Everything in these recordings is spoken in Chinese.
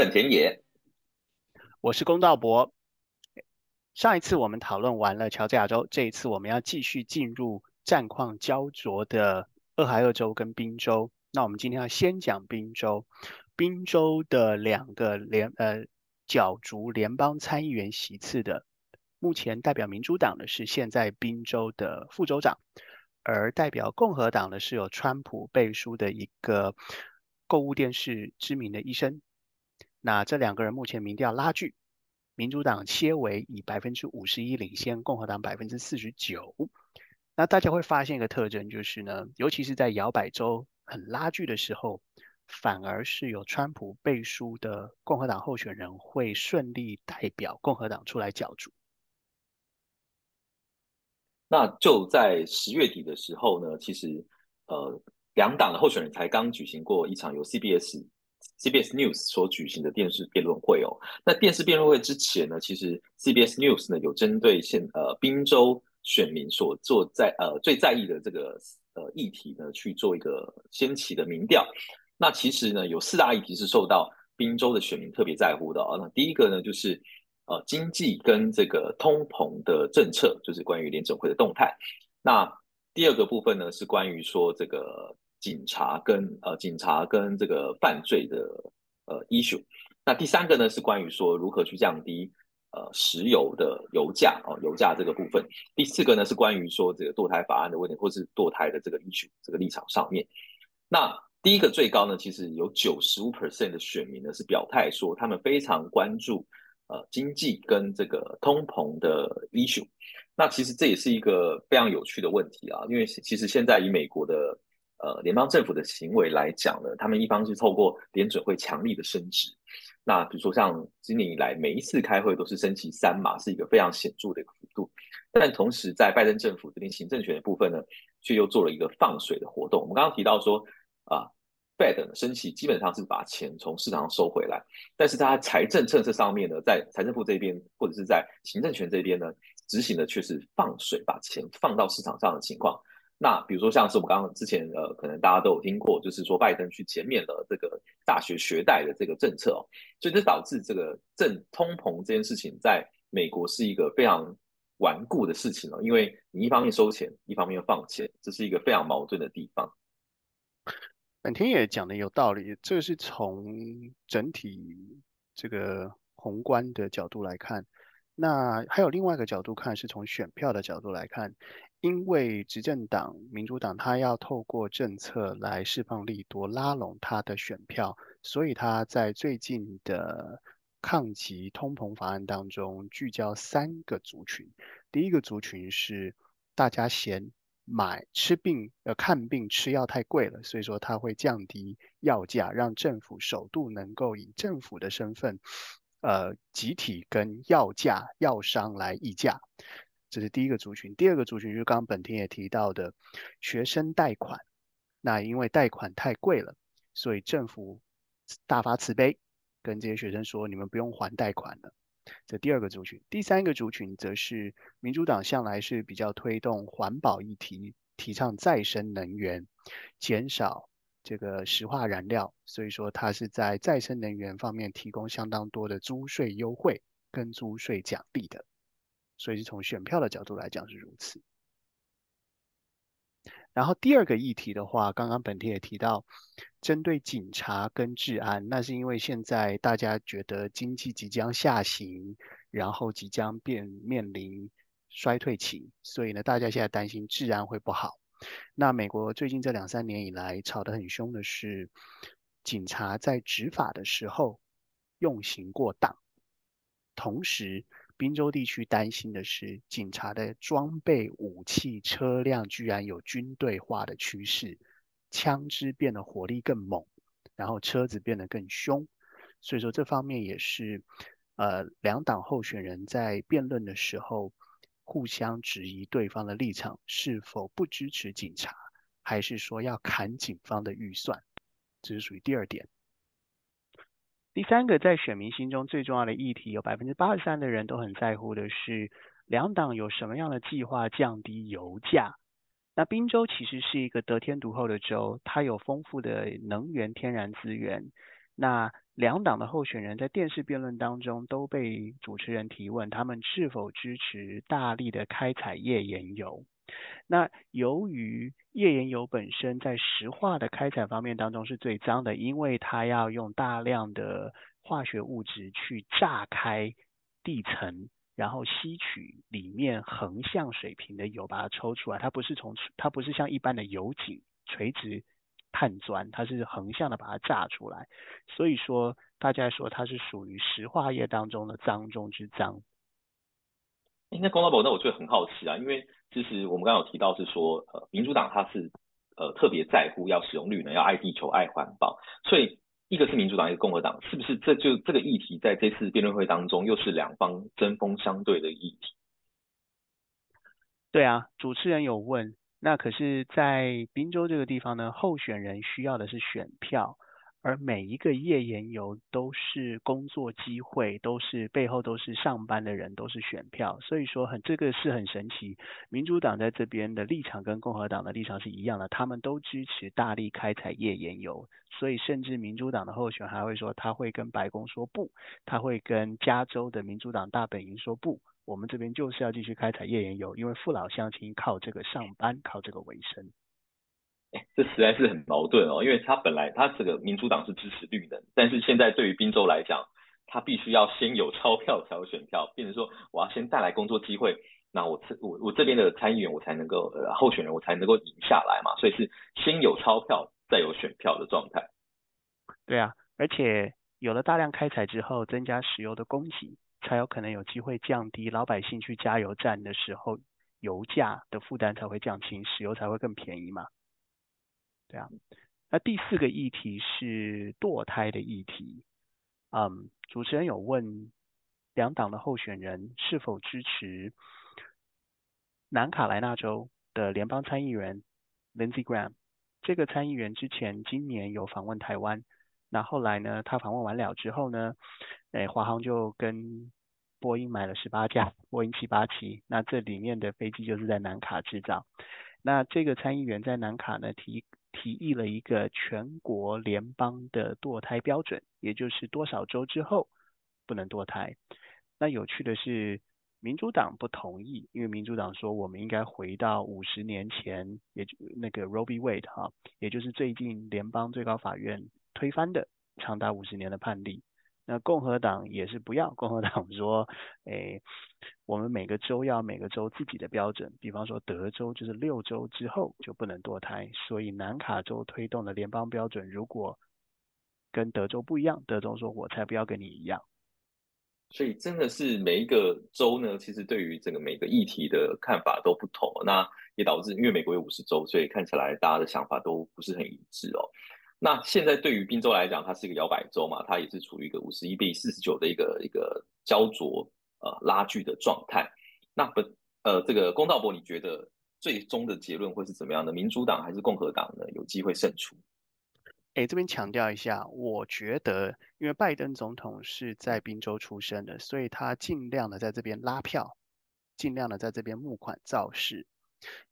本田野，我是公道博。上一次我们讨论完了乔治亚州，这一次我们要继续进入战况焦灼的俄亥俄州跟宾州。那我们今天要先讲宾州，宾州的两个联呃角逐联邦参议员席次的，目前代表民主党的是现在宾州的副州长，而代表共和党的是有川普背书的一个购物电视知名的医生。那这两个人目前民调拉锯，民主党切为以百分之五十一领先，共和党百分之四十九。那大家会发现一个特征，就是呢，尤其是在摇摆州很拉锯的时候，反而是有川普背书的共和党候选人会顺利代表共和党出来角逐。那就在十月底的时候呢，其实呃，两党的候选人才刚举行过一场由 CBS。CBS News 所举行的电视辩论会哦，那电视辩论会之前呢，其实 CBS News 呢有针对现呃宾州选民所做在呃最在意的这个呃议题呢去做一个先期的民调。那其实呢有四大议题是受到宾州的选民特别在乎的哦。那第一个呢就是呃经济跟这个通膨的政策，就是关于联准会的动态。那第二个部分呢是关于说这个。警察跟呃警察跟这个犯罪的呃 issue，那第三个呢是关于说如何去降低呃石油的油价哦油价这个部分，第四个呢是关于说这个堕胎法案的问题或是堕胎的这个 issue 这个立场上面。那第一个最高呢，其实有九十五 percent 的选民呢是表态说他们非常关注呃经济跟这个通膨的 issue。那其实这也是一个非常有趣的问题啊，因为其实现在以美国的呃，联邦政府的行为来讲呢，他们一方是透过联准会强力的升值，那比如说像今年以来每一次开会都是升息三码，是一个非常显著的一个幅度。但同时在拜登政府这边行政权的部分呢，却又做了一个放水的活动。我们刚刚提到说啊，Fed 升息基本上是把钱从市场上收回来，但是它财政政策上面呢，在财政部这边或者是在行政权这边呢，执行的却是放水，把钱放到市场上的情况。那比如说像是我们刚刚之前呃，可能大家都有听过，就是说拜登去减免了这个大学学贷的这个政策哦，所以这导致这个正通膨这件事情在美国是一个非常顽固的事情哦，因为你一方面收钱，一方面放钱，这是一个非常矛盾的地方。本田也讲的有道理，这是从整体这个宏观的角度来看，那还有另外一个角度看，是从选票的角度来看。因为执政党民主党他要透过政策来释放利多，拉拢他的选票，所以他在最近的抗击通膨法案当中聚焦三个族群。第一个族群是大家嫌买吃病呃看病吃药太贵了，所以说他会降低药价，让政府首度能够以政府的身份，呃集体跟药价药商来议价。这是第一个族群，第二个族群就是刚刚本田也提到的学生贷款。那因为贷款太贵了，所以政府大发慈悲，跟这些学生说：你们不用还贷款了。这第二个族群，第三个族群则是民主党向来是比较推动环保议题，提倡再生能源，减少这个石化燃料，所以说它是在再生能源方面提供相当多的租税优惠跟租税奖励的。所以是从选票的角度来讲是如此。然后第二个议题的话，刚刚本田也提到，针对警察跟治安，那是因为现在大家觉得经济即将下行，然后即将变面临衰退期，所以呢，大家现在担心治安会不好。那美国最近这两三年以来吵得很凶的是，警察在执法的时候用刑过当，同时。滨州地区担心的是，警察的装备、武器、车辆居然有军队化的趋势，枪支变得火力更猛，然后车子变得更凶。所以说，这方面也是，呃，两党候选人在辩论的时候互相质疑对方的立场，是否不支持警察，还是说要砍警方的预算，这是属于第二点。第三个在选民心中最重要的议题，有百分之八十三的人都很在乎的是，两党有什么样的计划降低油价？那宾州其实是一个得天独厚的州，它有丰富的能源天然资源。那两党的候选人在电视辩论当中都被主持人提问，他们是否支持大力的开采页岩油。那由于页岩油本身在石化的开采方面当中是最脏的，因为它要用大量的化学物质去炸开地层，然后吸取里面横向水平的油，把它抽出来。它不是从它不是像一般的油井垂直。碳钻，它是横向的把它炸出来，所以说大家说它是属于石化业当中的脏中之脏。那公道博，那我就很好奇啊，因为其实我们刚刚有提到是说，呃，民主党它是呃特别在乎要使用绿能，要爱地球、爱环保，所以一个是民主党，一个共和党，是不是这就这个议题在这次辩论会当中又是两方针锋相对的议题？对啊，主持人有问。那可是，在滨州这个地方呢，候选人需要的是选票，而每一个页岩油都是工作机会，都是背后都是上班的人，都是选票。所以说很这个是很神奇。民主党在这边的立场跟共和党的立场是一样的，他们都支持大力开采页岩油。所以甚至民主党的候选还会说，他会跟白宫说不，他会跟加州的民主党大本营说不。我们这边就是要继续开采页岩油，因为父老乡亲靠这个上班，靠这个为生。这实在是很矛盾哦，因为他本来他这个民主党是支持绿能，但是现在对于宾州来讲，他必须要先有钞票才有选票，变成说我要先带来工作机会，那我这我我这边的参议员我才能够呃候选人我才能够赢下来嘛，所以是先有钞票再有选票的状态。对啊，而且有了大量开采之后，增加石油的供给。才有可能有机会降低老百姓去加油站的时候油价的负担才会降轻，石油才会更便宜嘛。对啊，那第四个议题是堕胎的议题。嗯，主持人有问两党的候选人是否支持南卡莱纳州的联邦参议员 Lindsey Graham。这个参议员之前今年有访问台湾。那后来呢？他访问完了之后呢？哎，华航就跟波音买了十八架波音七八七。那这里面的飞机就是在南卡制造。那这个参议员在南卡呢提提议了一个全国联邦的堕胎标准，也就是多少周之后不能堕胎。那有趣的是，民主党不同意，因为民主党说我们应该回到五十年前，也就那个 Roe v. Wade 哈，也就是最近联邦最高法院。推翻的长达五十年的判例，那共和党也是不要。共和党说，哎，我们每个州要每个州自己的标准，比方说德州就是六周之后就不能堕胎，所以南卡州推动的联邦标准如果跟德州不一样，德州说我才不要跟你一样。所以真的是每一个州呢，其实对于这个每个议题的看法都不同，那也导致因为美国有五十州，所以看起来大家的想法都不是很一致哦。那现在对于宾州来讲，它是一个摇摆州嘛，它也是处于一个五十一比四十九的一个一个焦灼呃拉锯的状态。那本呃这个公道博，你觉得最终的结论会是怎么样的？民主党还是共和党呢？有机会胜出？哎，这边强调一下，我觉得因为拜登总统是在宾州出生的，所以他尽量的在这边拉票，尽量的在这边募款造势。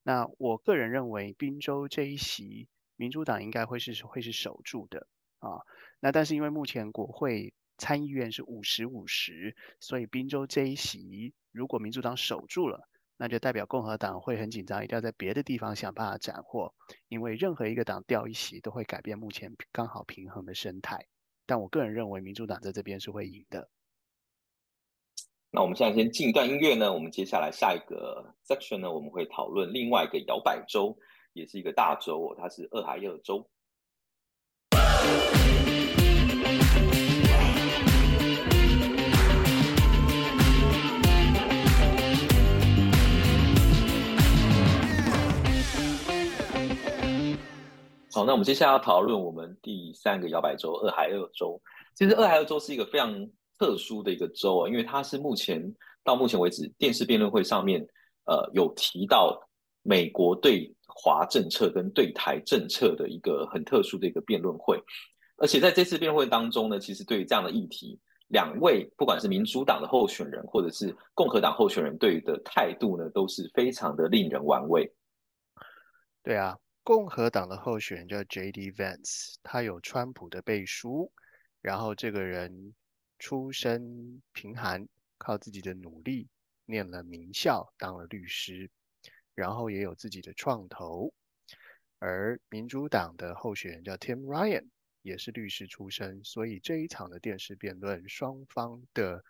那我个人认为，宾州这一席。民主党应该会是会是守住的啊，那但是因为目前国会参议院是五十五十，所以宾州这一席如果民主党守住了，那就代表共和党会很紧张，一定要在别的地方想办法斩获，因为任何一个党掉一席都会改变目前刚好平衡的生态。但我个人认为民主党在这边是会赢的。那我们现在先进一段音乐呢，我们接下来下一个 section 呢，我们会讨论另外一个摇摆州。也是一个大州哦，它是俄亥俄州。好，那我们接下来要讨论我们第三个摇摆州——俄亥俄州。其实，俄亥俄州是一个非常特殊的一个州啊，因为它是目前到目前为止电视辩论会上面，呃，有提到美国对。华政策跟对台政策的一个很特殊的一个辩论会，而且在这次辩论会当中呢，其实对于这样的议题，两位不管是民主党的候选人或者是共和党候选人对于的态度呢，都是非常的令人玩味。对啊，共和党的候选人叫 J.D. Vance，他有川普的背书，然后这个人出身贫寒，靠自己的努力念了名校，当了律师，然后也有自己的创投。而民主党的候选人叫 Tim Ryan，也是律师出身，所以这一场的电视辩论，双方的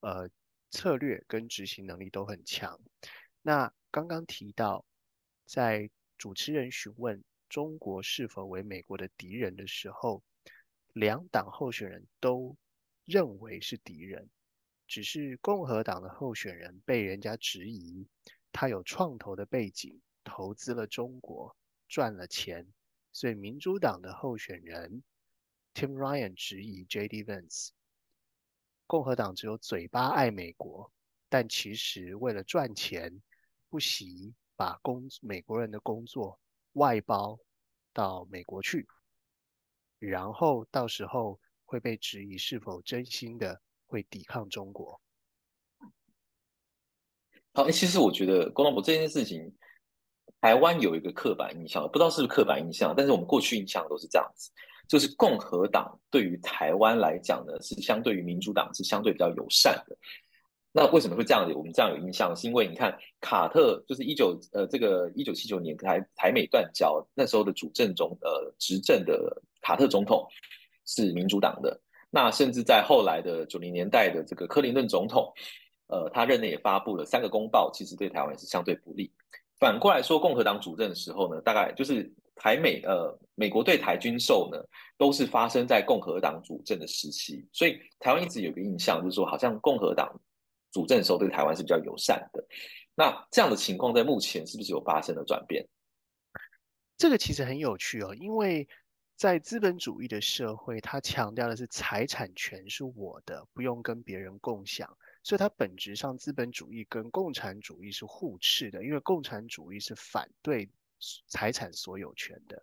呃策略跟执行能力都很强。那刚刚提到，在主持人询问中国是否为美国的敌人的时候，两党候选人都认为是敌人，只是共和党的候选人被人家质疑，他有创投的背景，投资了中国。赚了钱，所以民主党的候选人 Tim Ryan 质疑 J.D. Vance，共和党只有嘴巴爱美国，但其实为了赚钱，不惜把工美国人的工作外包到美国去，然后到时候会被质疑是否真心的会抵抗中国。好，其实我觉得郭老伯这件事情。台湾有一个刻板印象，不知道是不是刻板印象，但是我们过去印象都是这样子，就是共和党对于台湾来讲呢，是相对于民主党是相对比较友善的。那为什么会这样子？我们这样有印象，是因为你看卡特就是一九呃这个一九七九年台台美断交那时候的主政中呃执政的卡特总统是民主党的，那甚至在后来的九零年代的这个克林顿总统，呃他任内也发布了三个公报，其实对台湾是相对不利。反过来说，共和党主政的时候呢，大概就是台美呃美国对台军售呢，都是发生在共和党主政的时期，所以台湾一直有个印象，就是说好像共和党主政的时候对台湾是比较友善的。那这样的情况在目前是不是有发生了转变？这个其实很有趣哦，因为在资本主义的社会，它强调的是财产权是我的，不用跟别人共享。所以它本质上，资本主义跟共产主义是互斥的，因为共产主义是反对财产所有权的。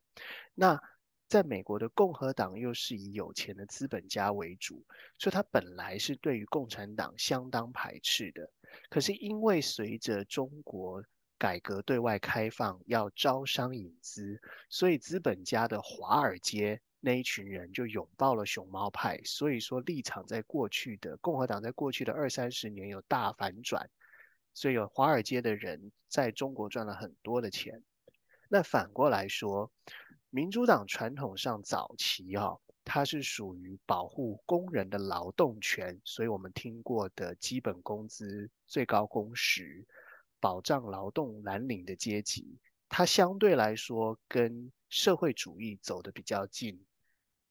那在美国的共和党又是以有钱的资本家为主，所以它本来是对于共产党相当排斥的。可是因为随着中国改革对外开放，要招商引资，所以资本家的华尔街。那一群人就拥抱了熊猫派，所以说立场在过去的共和党在过去的二三十年有大反转，所以有华尔街的人在中国赚了很多的钱。那反过来说，民主党传统上早期啊，它是属于保护工人的劳动权，所以我们听过的基本工资、最高工时、保障劳动蓝领的阶级，它相对来说跟社会主义走得比较近。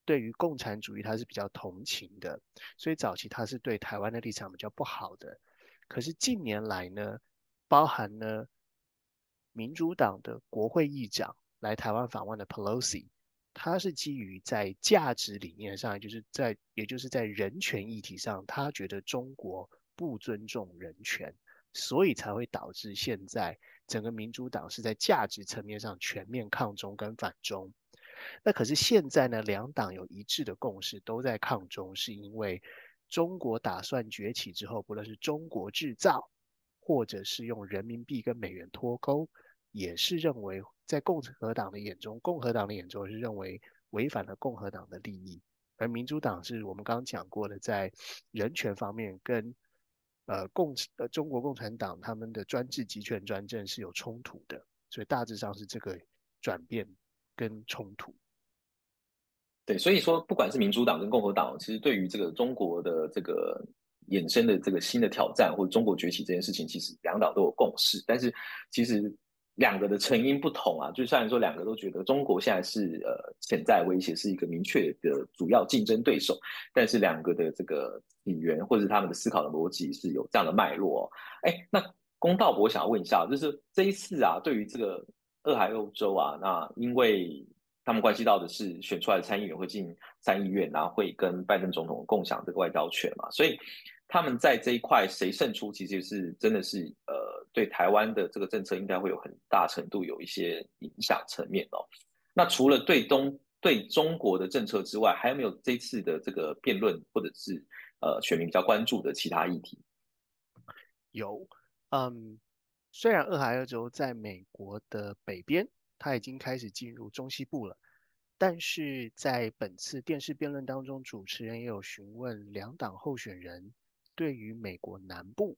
对于共产主义，他是比较同情的，所以早期他是对台湾的立场比较不好的。可是近年来呢，包含呢民主党的国会议长来台湾访问的 Pelosi，他是基于在价值理念上，就是在也就是在人权议题上，他觉得中国不尊重人权，所以才会导致现在整个民主党是在价值层面上全面抗中跟反中。那可是现在呢，两党有一致的共识，都在抗中，是因为中国打算崛起之后，不论是中国制造，或者是用人民币跟美元脱钩，也是认为在共和党的眼中，共和党的眼中是认为违反了共和党的利益，而民主党是我们刚刚讲过的，在人权方面跟呃共呃中国共产党他们的专制集权专政是有冲突的，所以大致上是这个转变。跟冲突，对，所以说不管是民主党跟共和党，其实对于这个中国的这个衍生的这个新的挑战或者中国崛起这件事情，其实两党都有共识。但是其实两个的成因不同啊，就虽然说两个都觉得中国现在是呃潜在威胁，是一个明确的主要竞争对手，但是两个的这个起源或者是他们的思考的逻辑是有这样的脉络。哎，那公道，我想要问一下，就是这一次啊，对于这个。俄亥俄州啊，那因为他们关系到的是选出来的参议员会进参议院，然后会跟拜登总统共享这个外交权嘛，所以他们在这一块谁胜出，其实是真的是呃，对台湾的这个政策应该会有很大程度有一些影响层面哦。那除了对东对中国的政策之外，还有没有这次的这个辩论或者是呃选民比较关注的其他议题？有，嗯。虽然俄亥俄州在美国的北边，它已经开始进入中西部了，但是在本次电视辩论当中，主持人也有询问两党候选人对于美国南部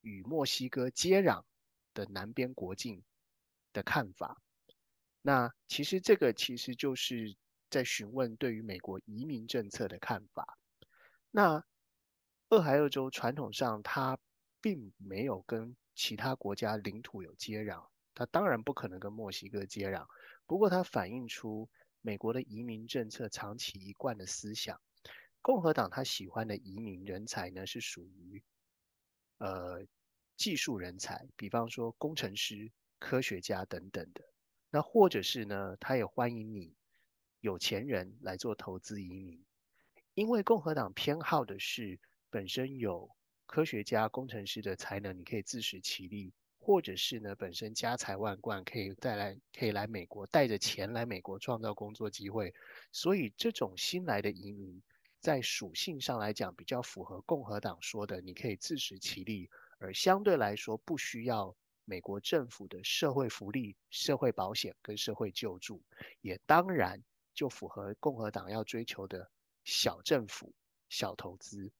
与墨西哥接壤的南边国境的看法。那其实这个其实就是在询问对于美国移民政策的看法。那俄亥俄州传统上它并没有跟其他国家领土有接壤，它当然不可能跟墨西哥接壤。不过它反映出。美国的移民政策长期一贯的思想，共和党他喜欢的移民人才呢是属于，呃，技术人才，比方说工程师、科学家等等的。那或者是呢，他也欢迎你有钱人来做投资移民，因为共和党偏好的是本身有科学家、工程师的才能，你可以自食其力。或者是呢，本身家财万贯，可以带来，可以来美国，带着钱来美国创造工作机会。所以这种新来的移民，在属性上来讲，比较符合共和党说的，你可以自食其力，而相对来说不需要美国政府的社会福利、社会保险跟社会救助，也当然就符合共和党要追求的小政府、小投资。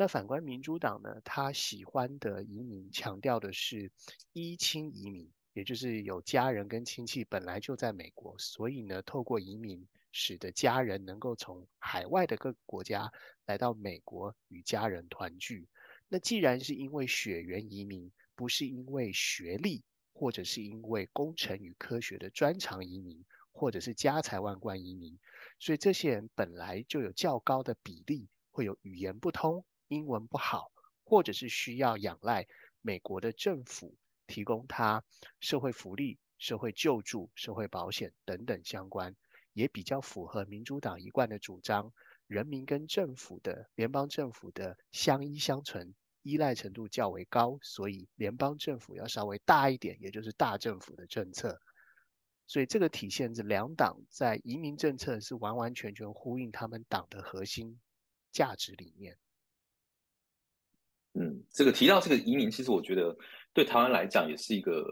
那反观民主党呢，他喜欢的移民强调的是依亲移民，也就是有家人跟亲戚本来就在美国，所以呢，透过移民使得家人能够从海外的各个国家来到美国与家人团聚。那既然是因为血缘移民，不是因为学历或者是因为工程与科学的专长移民，或者是家财万贯移民，所以这些人本来就有较高的比例会有语言不通。英文不好，或者是需要仰赖美国的政府提供他社会福利、社会救助、社会保险等等相关，也比较符合民主党一贯的主张：人民跟政府的联邦政府的相依相存，依赖程度较为高，所以联邦政府要稍微大一点，也就是大政府的政策。所以这个体现着两党在移民政策是完完全全呼应他们党的核心价值理念。嗯，这个提到这个移民，其实我觉得对台湾来讲也是一个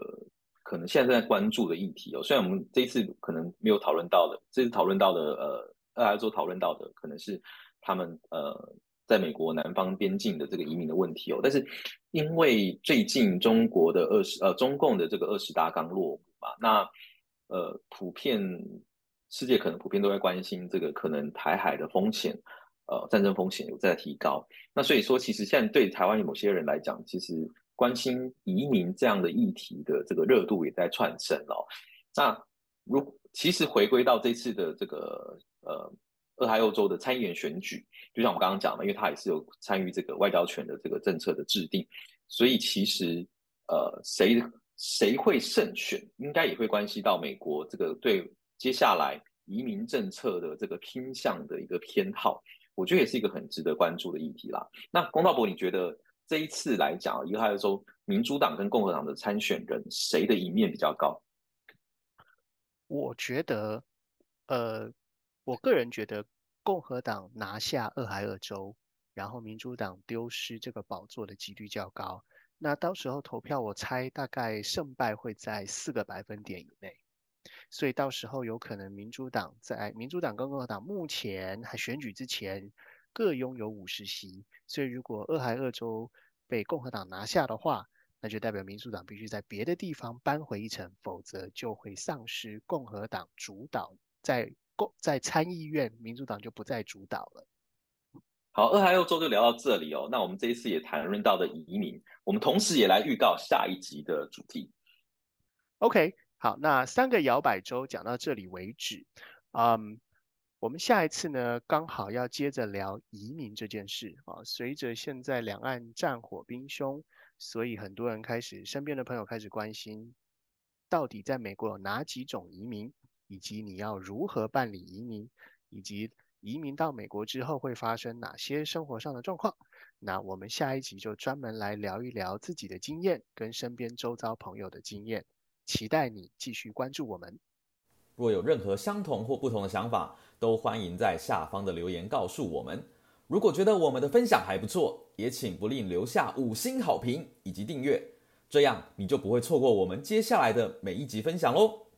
可能现在正在关注的议题哦。虽然我们这一次可能没有讨论到的，这次讨论到的，呃，二来做讨论到的可能是他们呃在美国南方边境的这个移民的问题哦。但是因为最近中国的二十呃中共的这个二十大刚落幕嘛，那呃普遍世界可能普遍都在关心这个可能台海的风险。呃，战争风险有在提高，那所以说，其实现在对台湾有某些人来讲，其实关心移民这样的议题的这个热度也在窜升哦。那如其实回归到这次的这个呃，俄亥俄州的参议员选举，就像我们刚刚讲的，因为他也是有参与这个外交权的这个政策的制定，所以其实呃，谁谁会胜选，应该也会关系到美国这个对接下来移民政策的这个倾向的一个偏好。我觉得也是一个很值得关注的议题啦。那龚道博，你觉得这一次来讲，一个还是说民主党跟共和党的参选人谁的赢面比较高？我觉得，呃，我个人觉得共和党拿下俄亥俄州，然后民主党丢失这个宝座的几率较高。那到时候投票，我猜大概胜败会在四个百分点以内。所以到时候有可能民主党在民主党跟共和党目前还选举之前各拥有五十席，所以如果俄亥俄州被共和党拿下的话，那就代表民主党必须在别的地方扳回一城，否则就会丧失共和党主导在共在参议院，民主党就不再主导了。好，俄亥俄州就聊到这里哦。那我们这一次也谈论到的移民，我们同时也来预告下一集的主题。OK。好，那三个摇摆州讲到这里为止。嗯，我们下一次呢，刚好要接着聊移民这件事啊。随着现在两岸战火兵凶，所以很多人开始，身边的朋友开始关心，到底在美国有哪几种移民，以及你要如何办理移民，以及移民到美国之后会发生哪些生活上的状况。那我们下一集就专门来聊一聊自己的经验跟身边周遭朋友的经验。期待你继续关注我们。若有任何相同或不同的想法，都欢迎在下方的留言告诉我们。如果觉得我们的分享还不错，也请不吝留下五星好评以及订阅，这样你就不会错过我们接下来的每一集分享喽。